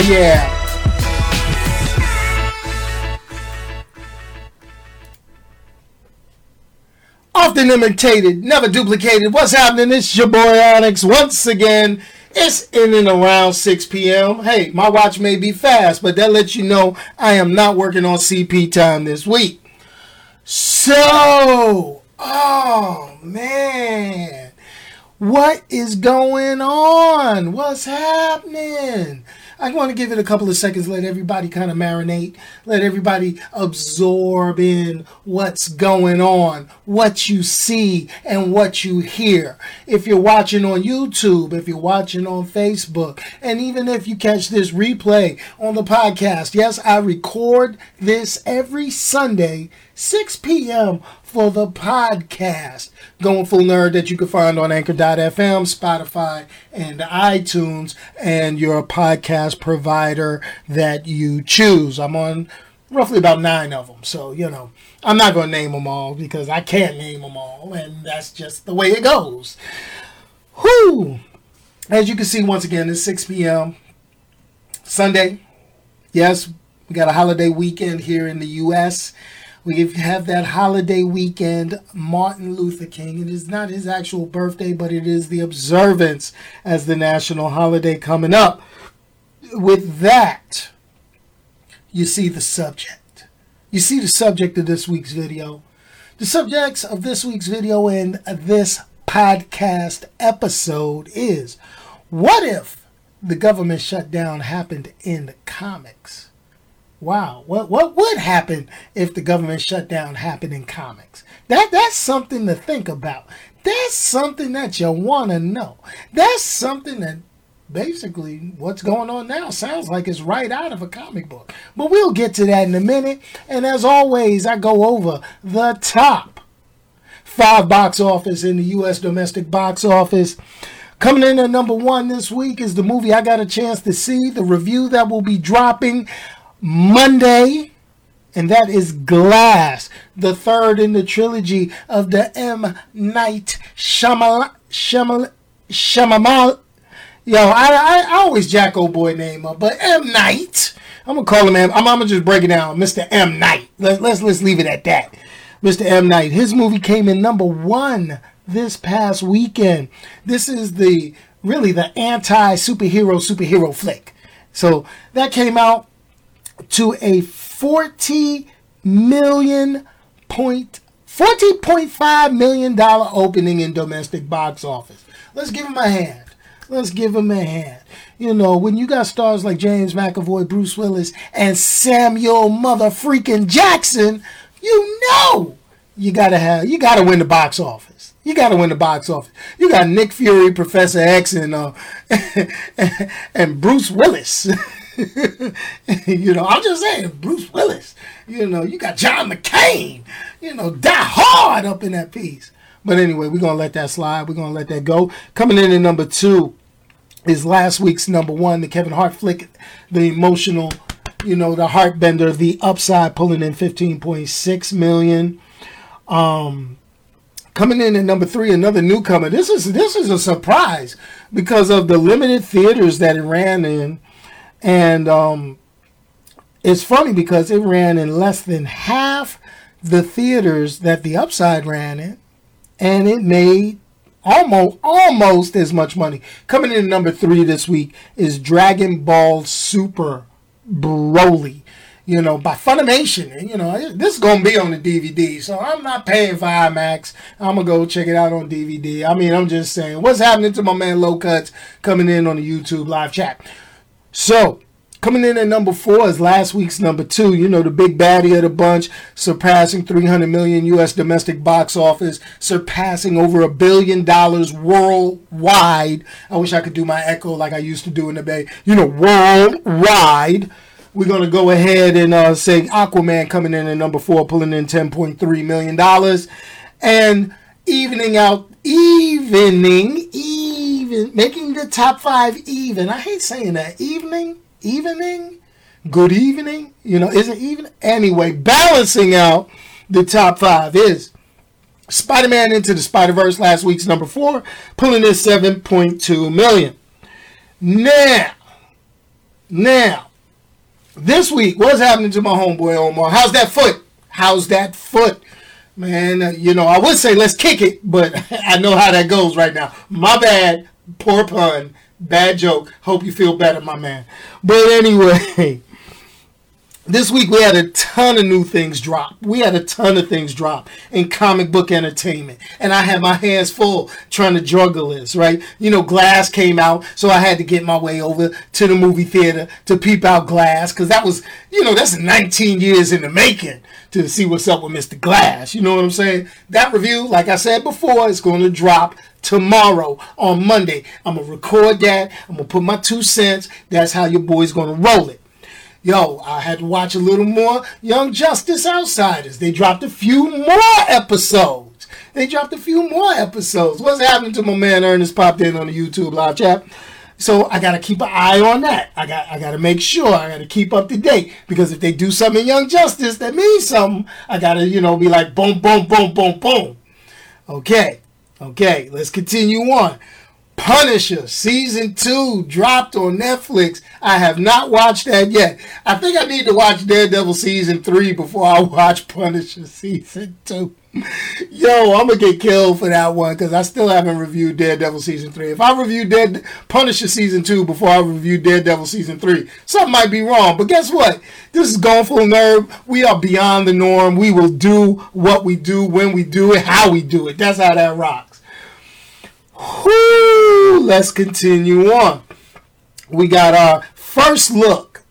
Oh, yeah. Often imitated, never duplicated. What's happening? It's your boy Onyx once again. It's in and around 6 p.m. Hey, my watch may be fast, but that lets you know I am not working on CP time this week. So, oh man, what is going on? What's happening? I want to give it a couple of seconds, let everybody kind of marinate, let everybody absorb in what's going on, what you see, and what you hear. If you're watching on YouTube, if you're watching on Facebook, and even if you catch this replay on the podcast, yes, I record this every Sunday, 6 p.m for the podcast. Going Full Nerd that you can find on Anchor.fm, Spotify, and iTunes, and your podcast provider that you choose. I'm on roughly about nine of them. So, you know, I'm not going to name them all because I can't name them all, and that's just the way it goes. Whoo! As you can see, once again, it's 6 p.m. Sunday. Yes, we got a holiday weekend here in the U.S. We have that holiday weekend, Martin Luther King. It is not his actual birthday, but it is the observance as the national holiday coming up. With that, you see the subject. You see the subject of this week's video. The subjects of this week's video and this podcast episode is what if the government shutdown happened in the comics? Wow, what what would happen if the government shutdown happened in comics? That that's something to think about. That's something that you want to know. That's something that basically what's going on now sounds like it's right out of a comic book. But we'll get to that in a minute. And as always, I go over the top five box office in the U.S. domestic box office. Coming in at number one this week is the movie I got a chance to see, the review that will be dropping Monday, and that is Glass, the third in the trilogy of the M. Night Shyamalan. Yo, I, I, I always jack old boy name up, but M. Night. I'm gonna call him M. I'm, I'm gonna just break it down, Mr. M. Night. Let, let's let's leave it at that. Mr. M. Night. His movie came in number one this past weekend. This is the really the anti superhero superhero flick. So that came out to a 40 million point 40.5 million dollar opening in domestic box office. Let's give him a hand. Let's give him a hand. You know, when you got stars like James McAvoy, Bruce Willis, and Samuel mother freaking Jackson, you know you gotta have you gotta win the box office. You gotta win the box office. You got Nick Fury, Professor X, and uh, and Bruce Willis. you know, I'm just saying, Bruce Willis. You know, you got John McClane. You know, die hard up in that piece. But anyway, we're gonna let that slide. We're gonna let that go. Coming in at number two is last week's number one, the Kevin Hart flick, the emotional, you know, the heartbender, the upside, pulling in 15.6 million. Um, coming in at number three, another newcomer. This is this is a surprise because of the limited theaters that it ran in and um, it's funny because it ran in less than half the theaters that the Upside ran in, and it made almost almost as much money. Coming in number three this week is Dragon Ball Super Broly. You know, by Funimation. You know, this is gonna be on the DVD, so I'm not paying for IMAX. I'm gonna go check it out on DVD. I mean, I'm just saying, what's happening to my man Low Cuts coming in on the YouTube live chat? So, coming in at number four is last week's number two. You know, the big baddie of the bunch, surpassing 300 million U.S. domestic box office, surpassing over a billion dollars worldwide. I wish I could do my echo like I used to do in the Bay. You know, worldwide. We're going to go ahead and uh, say Aquaman coming in at number four, pulling in $10.3 million. And evening out, evening, even, making the top five even. I hate saying that. Evening, evening, good evening. You know, isn't even? Anyway, balancing out the top five is Spider Man Into the Spider Verse, last week's number four, pulling in 7.2 million. Now, Now, this week, what's happening to my homeboy Omar? How's that foot? How's that foot? Man, uh, you know, I would say let's kick it, but I know how that goes right now. My bad. Poor pun. Bad joke. Hope you feel better, my man. But anyway, this week we had a ton of new things drop. We had a ton of things drop in comic book entertainment. And I had my hands full trying to juggle this, right? You know, Glass came out, so I had to get my way over to the movie theater to peep out Glass, because that was, you know, that's 19 years in the making to see what's up with Mr. Glass. You know what I'm saying? That review, like I said before, is going to drop tomorrow on Monday. I'm going to record that. I'm going to put my two cents. That's how your boy's going to roll it. Yo, I had to watch a little more Young Justice Outsiders. They dropped a few more episodes. They dropped a few more episodes. What's happening to my man Ernest popped in on the YouTube live chat? So I gotta keep an eye on that. I got I gotta make sure I gotta keep up to date because if they do something in Young Justice that means something, I gotta you know be like boom boom boom boom boom. Okay, okay, let's continue on. Punisher season two dropped on Netflix. I have not watched that yet. I think I need to watch Daredevil season three before I watch Punisher season two. Yo, I'm gonna get killed for that one because I still haven't reviewed Daredevil season three. If I review Dead Punisher season two before I review Daredevil season three, something might be wrong. But guess what? This is Going Full Nerd. We are beyond the norm. We will do what we do when we do it, how we do it. That's how that rocks. Whoo, let's continue on. We got our first look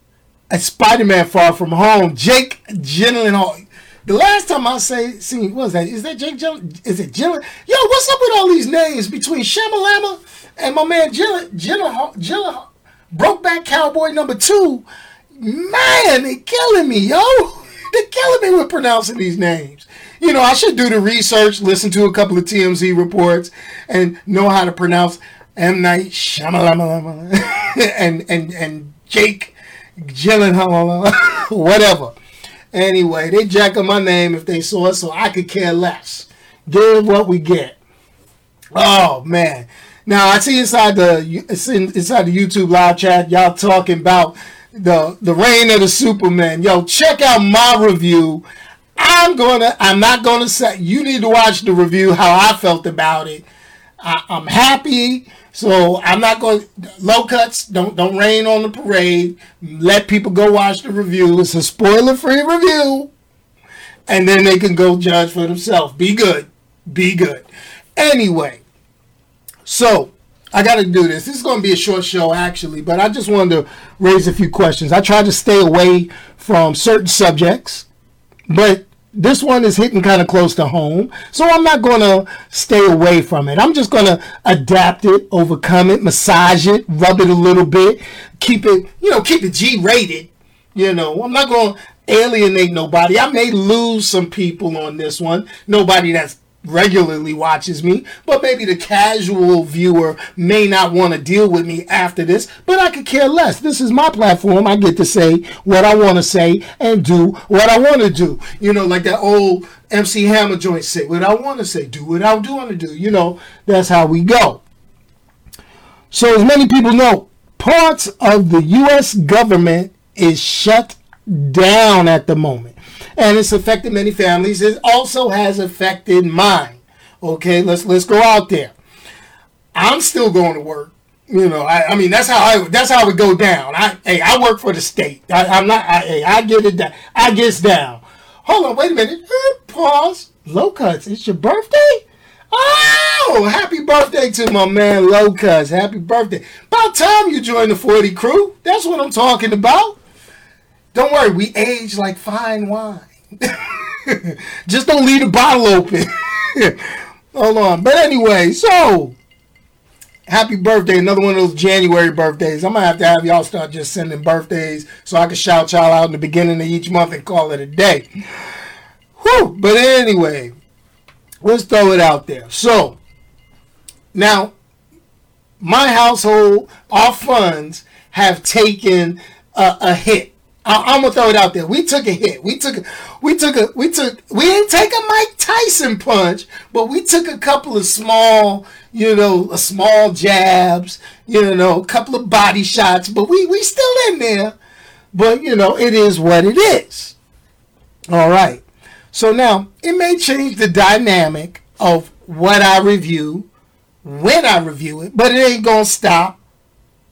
at Spider-Man Far From Home. Jake Gyllenhaal. The last time I say seen what was that? Is that Jake Gyllenhaal? Is it Gyllenhaal? Yo, what's up with all these names between Shamalama and my man Gyllenhaal? Gyllenhaal, Brokeback Cowboy number two. Man, they killing me, yo. They're killing me with pronouncing these names you know, I should do the research, listen to a couple of TMZ reports, and know how to pronounce M Night Shyamalan and and and Jake Gyllenhaal, whatever. Anyway, they jack up my name if they saw it, so I could care less. Give what we get. Oh man! Now I see inside the inside the YouTube live chat, y'all talking about the the reign of the Superman. Yo, check out my review I'm gonna. I'm not gonna say. You need to watch the review. How I felt about it. I, am happy. So I'm not going low cuts. Don't don't rain on the parade. Let people go watch the review. It's a spoiler free review, and then they can go judge for themselves. Be good. Be good. Anyway, so I got to do this. This is going to be a short show, actually, but I just wanted to raise a few questions. I try to stay away from certain subjects, but this one is hitting kind of close to home. So I'm not going to stay away from it. I'm just going to adapt it, overcome it, massage it, rub it a little bit, keep it, you know, keep it G rated. You know, I'm not going to alienate nobody. I may lose some people on this one. Nobody that's regularly watches me, but maybe the casual viewer may not want to deal with me after this, but I could care less. This is my platform. I get to say what I want to say and do what I want to do. You know, like that old MC Hammer joint say what I want to say, do what I do want to do. You know, that's how we go. So as many people know, parts of the US government is shut down at the moment and it's affected many families. It also has affected mine. Okay, let's let's go out there. I'm still going to work. You know, I, I mean that's how I that's how it go down. I hey, I work for the state. I, am not. I, hey, I get it down. I gets down. Hold on, wait a minute. Pause. Low cuts. It's your birthday. Oh, happy birthday to my man Low Cuts. Happy birthday. About time you joined the 40 crew. That's what I'm talking about. Don't worry, we age like fine wine. Just don't leave the bottle open. Hold on. But anyway, so happy birthday. Another one of those January birthdays. I'm going to have to have y'all start just sending birthdays so I can shout y'all out in the beginning of each month and call it a day. Whew. But anyway, let's throw it out there. So, now, my household, our funds have taken a, a hit I, am gonna throw it out there. We took a hit. We took we took a, we took, we didn't take a Mike Tyson punch, but we took a couple of small, you know, a small jabs, you know, a couple of body shots, but we we still in there. But you know, it is what it is. All right. So now it may change the dynamic of what I review when I review it, but it ain't gonna stop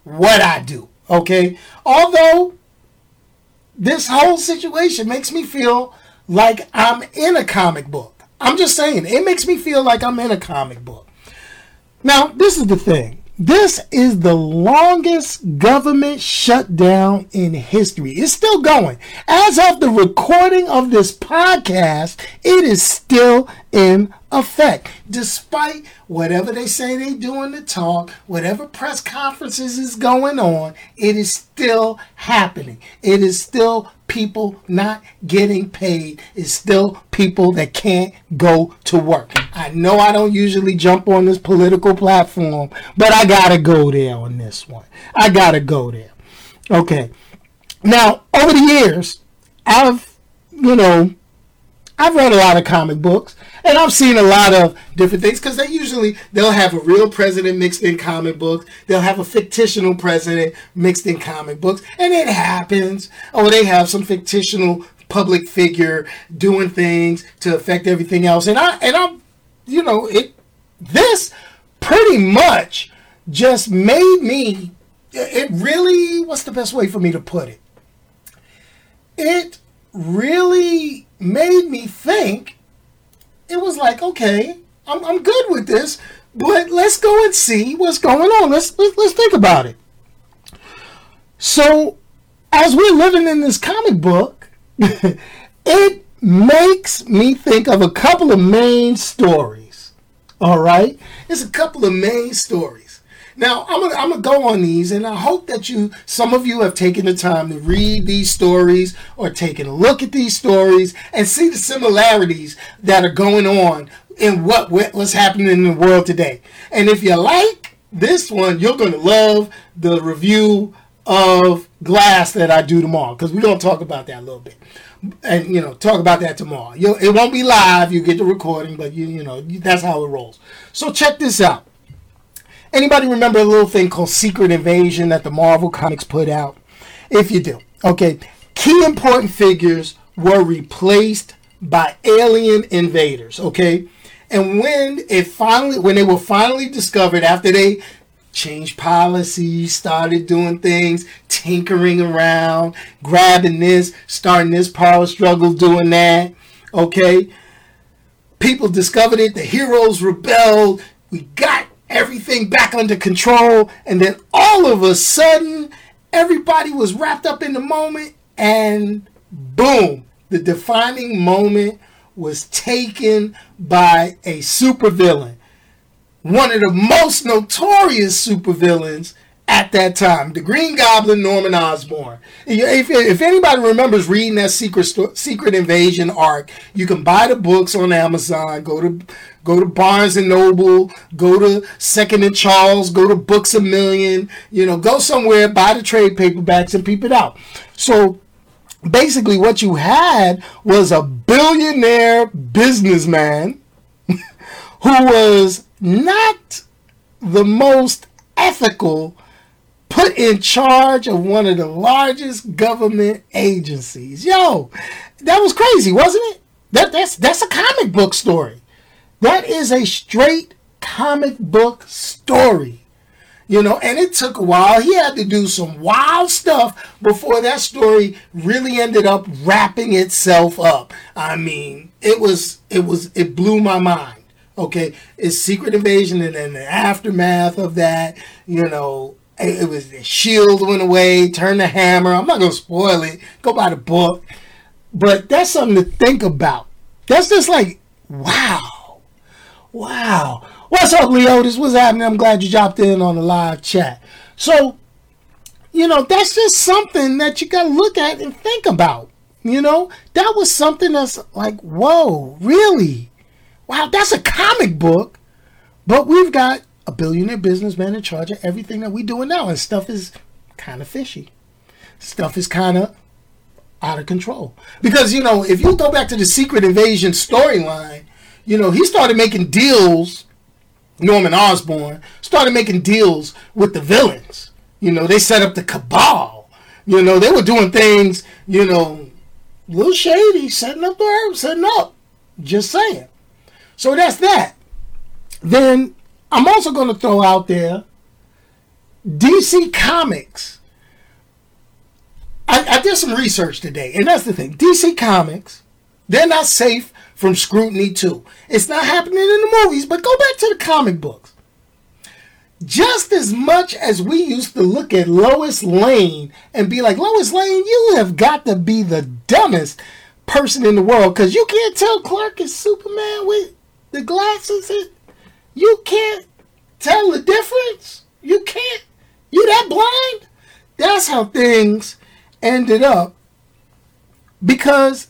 what I do. Okay. Although this whole situation makes me feel like I'm in a comic book. I'm just saying, it makes me feel like I'm in a comic book. Now, this is the thing. This is the longest government shutdown in history. It's still going. As of the recording of this podcast, it is still in effect. Despite whatever they say they do in the talk, whatever press conferences is going on, it is still happening. It is still people not getting paid. is still people that can't go to work. I know I don't usually jump on this political platform, but I gotta go there on this one. I gotta go there. Okay. Now, over the years, I've, you know, I've read a lot of comic books and I've seen a lot of different things because they usually they'll have a real president mixed in comic books. They'll have a fictional president mixed in comic books, and it happens. Or they have some fictional public figure doing things to affect everything else. And I and I'm, you know, it this pretty much just made me. It really. What's the best way for me to put it? It really made me think it was like, okay, I'm, I'm good with this, but let's go and see what's going on. Let's, let's, let's think about it. So, as we're living in this comic book, it makes me think of a couple of main stories. All right? It's a couple of main stories. Now I'm gonna I'm gonna go on these, and I hope that you some of you have taken the time to read these stories or taken a look at these stories and see the similarities that are going on in what what's happening in the world today. And if you like this one, you're gonna love the review of Glass that I do tomorrow because we're gonna talk about that a little bit and you know talk about that tomorrow. you it won't be live. You get the recording, but you you know that's how it rolls. So check this out. Anybody remember a little thing called Secret Invasion that the Marvel Comics put out? If you do, okay. Key important figures were replaced by alien invaders, okay? And when it finally when they were finally discovered after they changed policies, started doing things, tinkering around, grabbing this, starting this power struggle, doing that, okay? People discovered it, the heroes rebelled, we got everything back under control, and then all of a sudden, everybody was wrapped up in the moment, and boom, the defining moment was taken by a supervillain. One of the most notorious supervillains at that time. The Green Goblin, Norman Osborn. If, if anybody remembers reading that Secret Secret Invasion arc, you can buy the books on Amazon. Go to go to Barnes and Noble. Go to Second and Charles. Go to Books a Million. You know, go somewhere, buy the trade paperbacks, and peep it out. So basically, what you had was a billionaire businessman who was not the most ethical put in charge of one of the largest government agencies. Yo, that was crazy, wasn't it? That that's that's a comic book story. That is a straight comic book story. You know, and it took a while. He had to do some wild stuff before that story really ended up wrapping itself up. I mean, it was it was it blew my mind. Okay, it's Secret Invasion and then the aftermath of that, you know, it was the shield went away, turn the hammer. I'm not gonna spoil it. Go buy the book. But that's something to think about. That's just like, wow. Wow. What's up, Leotis? What's happening? I'm glad you dropped in on the live chat. So, you know, that's just something that you gotta look at and think about. You know, that was something that's like, whoa, really? Wow, that's a comic book. But we've got a billionaire businessman in charge of everything that we're doing now. And stuff is kind of fishy. Stuff is kind of out of control. Because, you know, if you go back to the Secret Invasion storyline, you know, he started making deals, Norman Osborn started making deals with the villains. You know, they set up the cabal. You know, they were doing things, you know, a little shady, setting up the herbs, setting up. Just saying. So that's that. Then I'm also going to throw out there DC Comics. I, I did some research today, and that's the thing. DC Comics, they're not safe from scrutiny too. It's not happening in the movies, but go back to the comic books. Just as much as we used to look at Lois Lane and be like, Lois Lane, you have got to be the dumbest person in the world because you can't tell Clark is Superman with the glasses. You can't tell the difference. You can't. You that blind? That's how things ended up. Because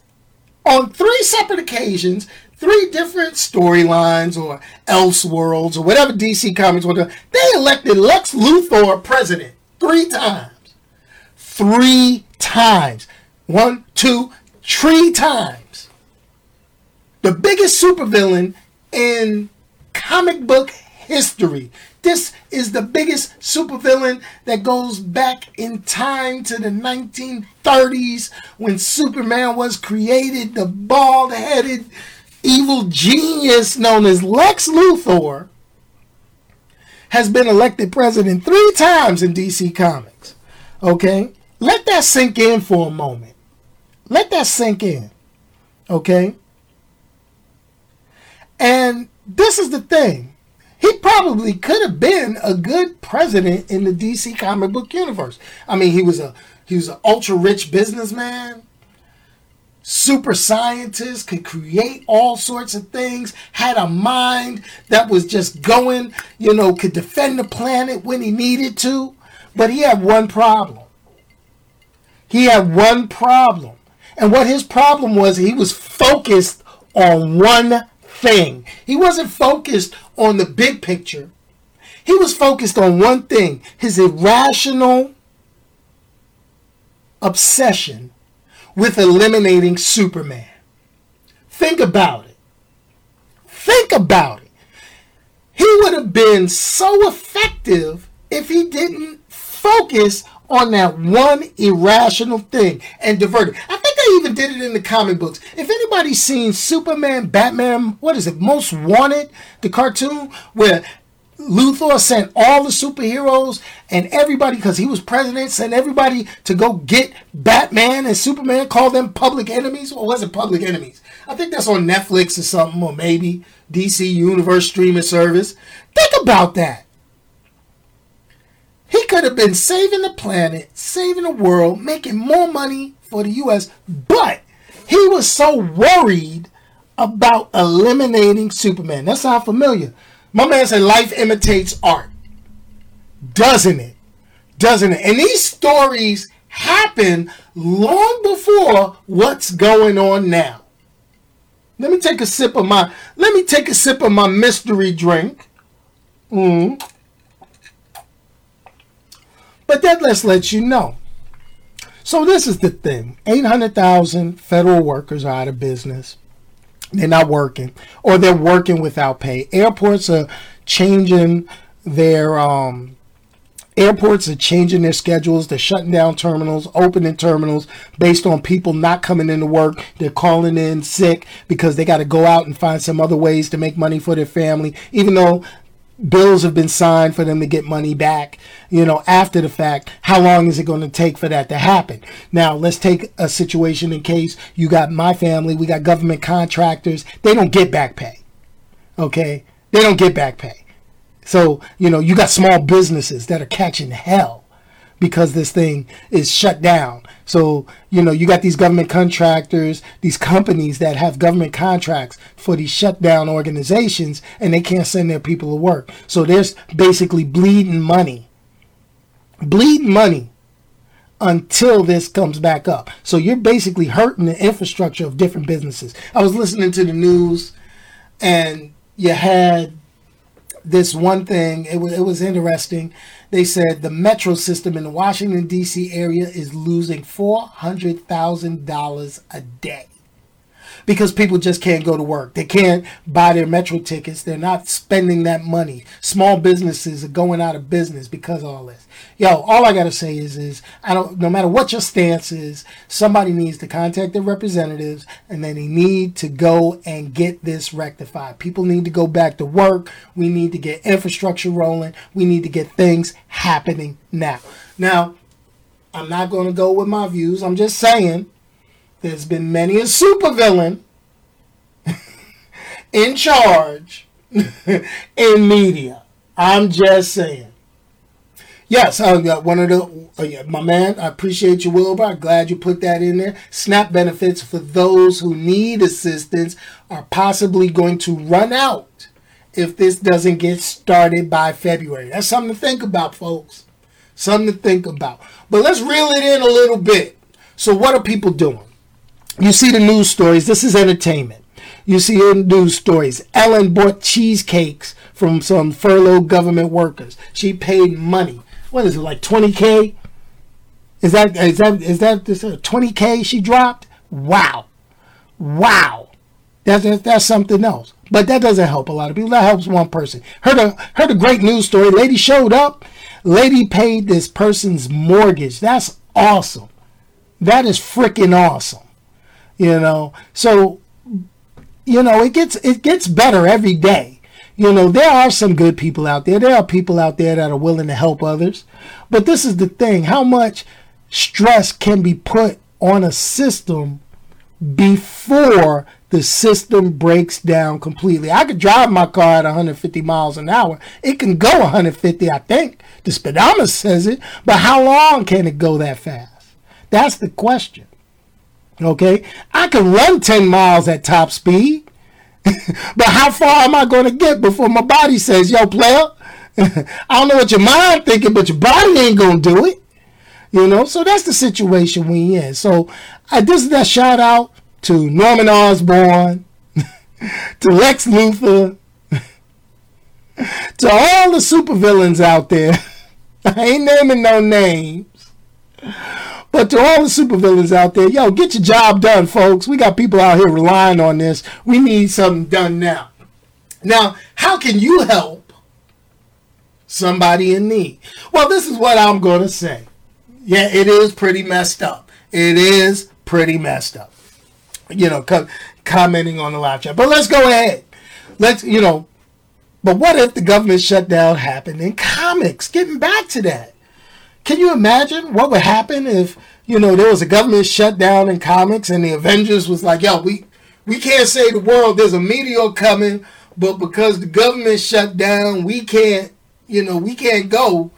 on three separate occasions, three different storylines or Elseworlds or whatever DC Comics want to, they elected Lex Luthor president three times. Three times. One, two, three times. The biggest supervillain in comic book history. This is the biggest supervillain that goes back in time to the 1930s when Superman was created. The bald headed evil genius known as Lex Luthor has been elected president three times in DC Comics. Okay? Let that sink in for a moment. Let that sink in. Okay? And this is the thing. He probably could have been a good president in the DC comic book universe. I mean, he was a he was an ultra rich businessman, super scientist, could create all sorts of things, had a mind that was just going, you know, could defend the planet when he needed to. But he had one problem. He had one problem. And what his problem was, he was focused on one thing. He wasn't focused on the big picture. He was focused on one thing his irrational obsession with eliminating Superman. Think about it. Think about it. He would have been so effective if he didn't focus on that one irrational thing and divert it. Even did it in the comic books. If anybody's seen Superman, Batman, what is it, Most Wanted, the cartoon, where Luthor sent all the superheroes and everybody, because he was president, sent everybody to go get Batman and Superman, call them public enemies, or was it public enemies? I think that's on Netflix or something, or maybe DC Universe streaming service. Think about that. He could have been saving the planet, saving the world, making more money for the U.S., but he was so worried about eliminating Superman. That sounds familiar. My man said life imitates art. Doesn't it? Doesn't it? And these stories happen long before what's going on now. Let me take a sip of my let me take a sip of my mystery drink. Mm. But that let's let you know. So this is the thing. 800,000 federal workers are out of business. They're not working or they're working without pay. Airports are changing their um, airports are changing their schedules. They're shutting down terminals, opening terminals based on people not coming into work. They're calling in sick because they got to go out and find some other ways to make money for their family, even though bills have been signed for them to get money back, you know, after the fact. How long is it going to take for that to happen? Now, let's take a situation in case you got my family, we got government contractors, they don't get back pay. Okay? They don't get back pay. So, you know, you got small businesses that are catching hell because this thing is shut down. So, you know, you got these government contractors, these companies that have government contracts for these shutdown organizations, and they can't send their people to work. So there's basically bleeding money. Bleeding money until this comes back up. So you're basically hurting the infrastructure of different businesses. I was listening to the news and you had this one thing, it was, it was interesting they said the metro system in the Washington, D.C. area is losing $400,000 a day because people just can't go to work. They can't buy their metro tickets. They're not spending that money. Small businesses are going out of business because of all this. Yo, all I gotta say is, is I don't. No matter what your stance is, somebody needs to contact their representatives, and then they need to go and get this rectified. People need to go back to work. We need to get infrastructure rolling. We need to get things happening now. Now, I'm not going to go with my views. I'm just saying there's been many a supervillain in charge in media. I'm just saying. Yes, uh, one of the uh, yeah, my man. I appreciate you, Wilbur. I'm glad you put that in there. SNAP benefits for those who need assistance are possibly going to run out if this doesn't get started by February. That's something to think about, folks. Something to think about. But let's reel it in a little bit. So, what are people doing? You see the news stories. This is entertainment. You see in news stories. Ellen bought cheesecakes from some furloughed government workers. She paid money. What is it like 20k? Is that is that is that this 20k uh, she dropped? Wow, wow. That's, that's that's something else. But that doesn't help a lot of people. That helps one person. Heard a heard a great news story. Lady showed up. Lady paid this person's mortgage. That's awesome. That is freaking awesome you know so you know it gets it gets better every day you know there are some good people out there there are people out there that are willing to help others but this is the thing how much stress can be put on a system before the system breaks down completely. I could drive my car at 150 miles an hour. It can go 150, I think. The speedometer says it. But how long can it go that fast? That's the question. Okay, I can run 10 miles at top speed, but how far am I going to get before my body says, yo, player, I don't know what your mind thinking, but your body ain't going to do it. You know, so that's the situation we in. So this is that shout out to Norman Osborn, to Lex Luthor, to all the supervillains out there. I ain't naming no names. But to all the supervillains out there, yo, get your job done, folks. We got people out here relying on this. We need something done now. Now, how can you help somebody in need? Well, this is what I'm going to say. Yeah, it is pretty messed up. It is pretty messed up. You know, co- commenting on the live chat. But let's go ahead. Let's, you know, but what if the government shutdown happened in comics? Getting back to that. Can you imagine what would happen if you know there was a government shutdown in comics and the Avengers was like, "Yo, we we can't say the world there's a meteor coming, but because the government shut down, we can't you know we can't go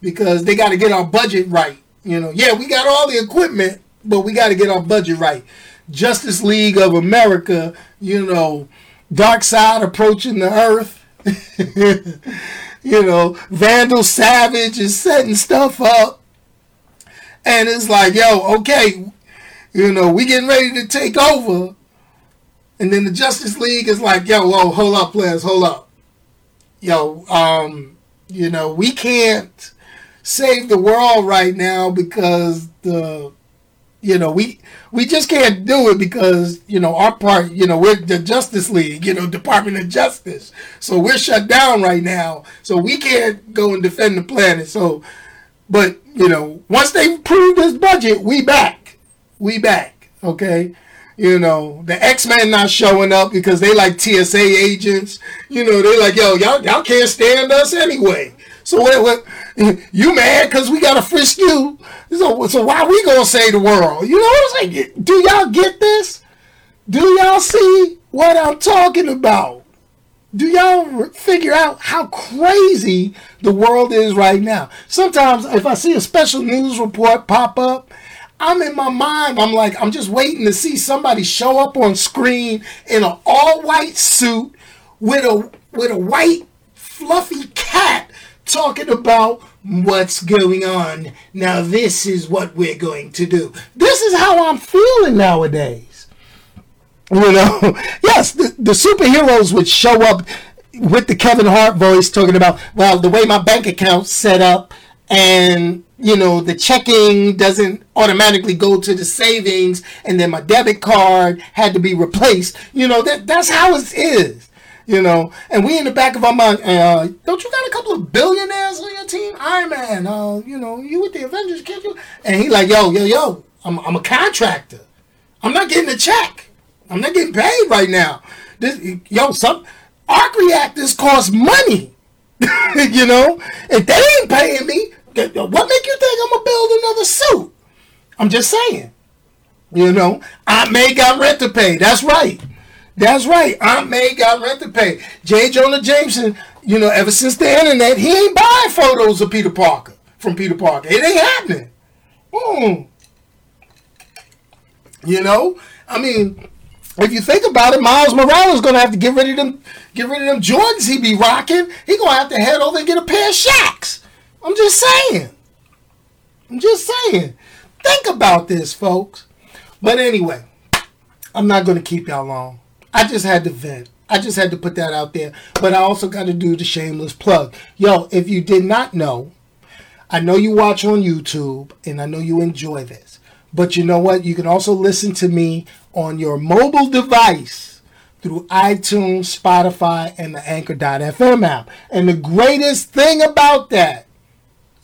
because they got to get our budget right. You know, yeah, we got all the equipment, but we got to get our budget right. Justice League of America, you know, Darkseid approaching the Earth. you know, Vandal Savage is setting stuff up. And it's like, yo, okay, you know, we getting ready to take over. And then the Justice League is like, yo, whoa, hold up, players, hold up. Yo, um, you know, we can't save the world right now because the you know, we we just can't do it because you know our part. You know, we're the Justice League. You know, Department of Justice. So we're shut down right now. So we can't go and defend the planet. So, but you know, once they approve this budget, we back. We back. Okay. You know, the X Men not showing up because they like TSA agents. You know, they like, yo, y'all y'all can't stand us anyway. So what? what you mad because we got to frisk you? So, so why we gonna say the world? You know what I'm saying? Do y'all get this? Do y'all see what I'm talking about? Do y'all figure out how crazy the world is right now? Sometimes if I see a special news report pop up, I'm in my mind, I'm like, I'm just waiting to see somebody show up on screen in an all white suit with a with a white fluffy cat talking about what's going on. Now, this is what we're going to do. This is how I'm feeling nowadays. You know, yes, the, the superheroes would show up with the Kevin Hart voice talking about, well, the way my bank account's set up, and you know the checking doesn't automatically go to the savings and then my debit card had to be replaced you know that that's how it is you know and we in the back of our mind uh, don't you got a couple of billionaires on your team iron man uh, you know you with the avengers can't you and he like yo yo yo i'm, I'm a contractor i'm not getting a check i'm not getting paid right now this yo some arc reactors cost money you know if they ain't paying me what make you think I'm gonna build another suit? I'm just saying. You know, Aunt May got rent to pay. That's right. That's right. Aunt May got rent to pay. J. Jonah Jameson, you know, ever since the internet, he ain't buying photos of Peter Parker from Peter Parker. It ain't happening. Mm. You know, I mean, if you think about it, Miles Morales is gonna have to get rid of them, get rid of them Jordans he be rocking. He gonna have to head over and get a pair of Shaqs. I'm just saying. I'm just saying. Think about this, folks. But anyway, I'm not to keep y'all long. I just had to vent. I just had to put that out there. But I also got to do the shameless plug. Yo, if you did not know, I know you watch on YouTube and I know you enjoy this. But you know what? You can also listen to me on your mobile device through iTunes, Spotify, and the Anchor.fm app. And the greatest thing about that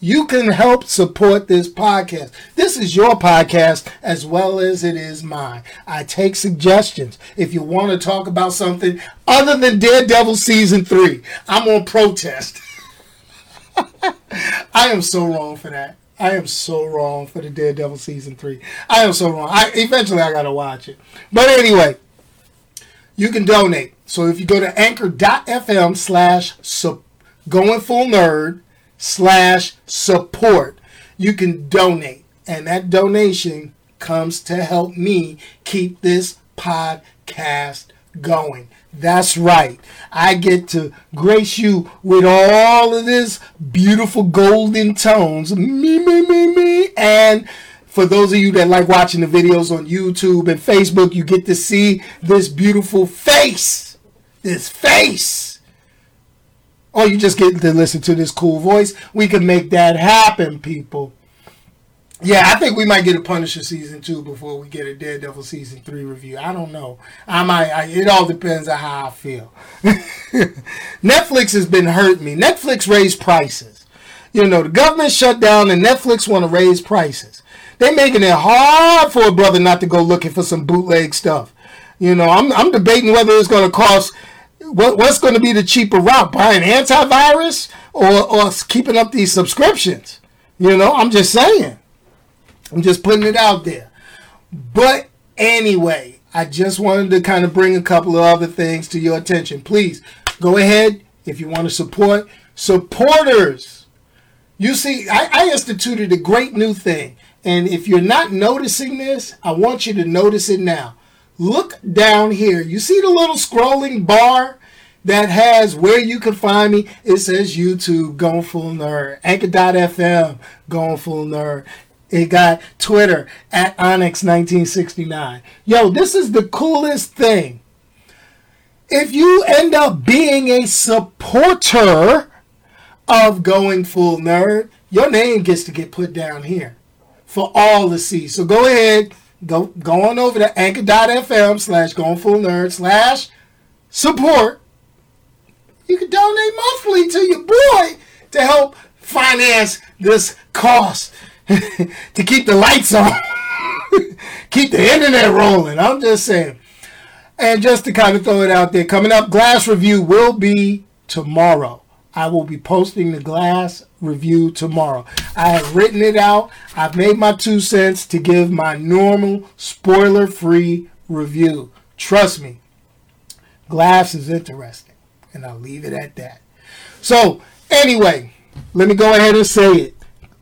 you can help support this podcast. This is your podcast as well as it is mine. I take suggestions. If you want to talk about something other than Daredevil season three, I'm on protest. I am so wrong for that. I am so wrong for the Daredevil season three. I am so wrong. I eventually I gotta watch it. But anyway, you can donate. So if you go to anchor.fm slash going full nerd slash support. You can donate, and that donation comes to help me keep this podcast going. That's right. I get to grace you with all of this beautiful golden tones. Me, me, me, me. And for those of you that like watching the videos on YouTube and Facebook, you get to see this beautiful face. This face or you just get to listen to this cool voice. We can make that happen, people. Yeah, I think we might get a Punisher season two before we get a Daredevil season three review. I don't know. I might. I, it all depends on how I feel. Netflix has been hurting me. Netflix raised prices. You know, the government shut down, and Netflix want to raise prices. They're making it hard for a brother not to go looking for some bootleg stuff. You know, I'm I'm debating whether it's going to cost what, what's going to be the cheaper route? Buying antivirus or, or keeping up these subscriptions? You know, I'm just saying. I'm just putting it out there. But anyway, I just wanted to kind of bring a couple of other things to your attention. Please go ahead if you want to support supporters. You see, I, I instituted a great new thing. And if you're not noticing this, I want you to notice it now. Look down here. You see the little scrolling bar that has where you can find me. It says YouTube, Going Full Nerd, Anchor.fm, Going Full Nerd. It got Twitter at Onyx1969. Yo, this is the coolest thing. If you end up being a supporter of Going Full Nerd, your name gets to get put down here for all to see. So go ahead, go go on over to anchor.fm slash going full nerd slash support you can donate monthly to your boy to help finance this cost to keep the lights on, keep the internet rolling. I'm just saying. And just to kind of throw it out there, coming up, Glass Review will be tomorrow. I will be posting the Glass Review tomorrow. I have written it out. I've made my two cents to give my normal spoiler free review. Trust me, Glass is interesting. And I'll leave it at that. So, anyway, let me go ahead and say it.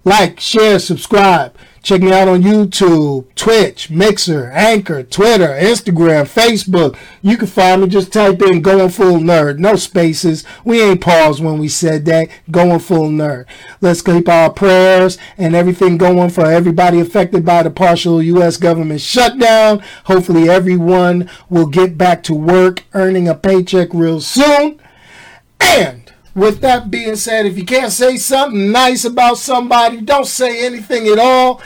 Like, share, subscribe. Check me out on YouTube, Twitch, Mixer, Anchor, Twitter, Instagram, Facebook. You can find me. Just type in Going Full Nerd. No spaces. We ain't paused when we said that. Going Full Nerd. Let's keep our prayers and everything going for everybody affected by the partial U.S. government shutdown. Hopefully everyone will get back to work, earning a paycheck real soon. And with that being said, if you can't say something nice about somebody, don't say anything at all.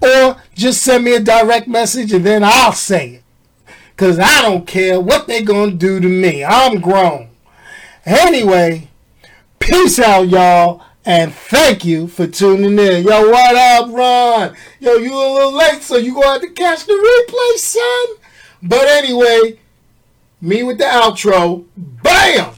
Or just send me a direct message and then I'll say it. Because I don't care what they going to do to me. I'm grown. Anyway, peace out, y'all. And thank you for tuning in. Yo, what up, Ron? Yo, you a little late, so you to have to catch the replay, son. But anyway, me with the outro. Bam!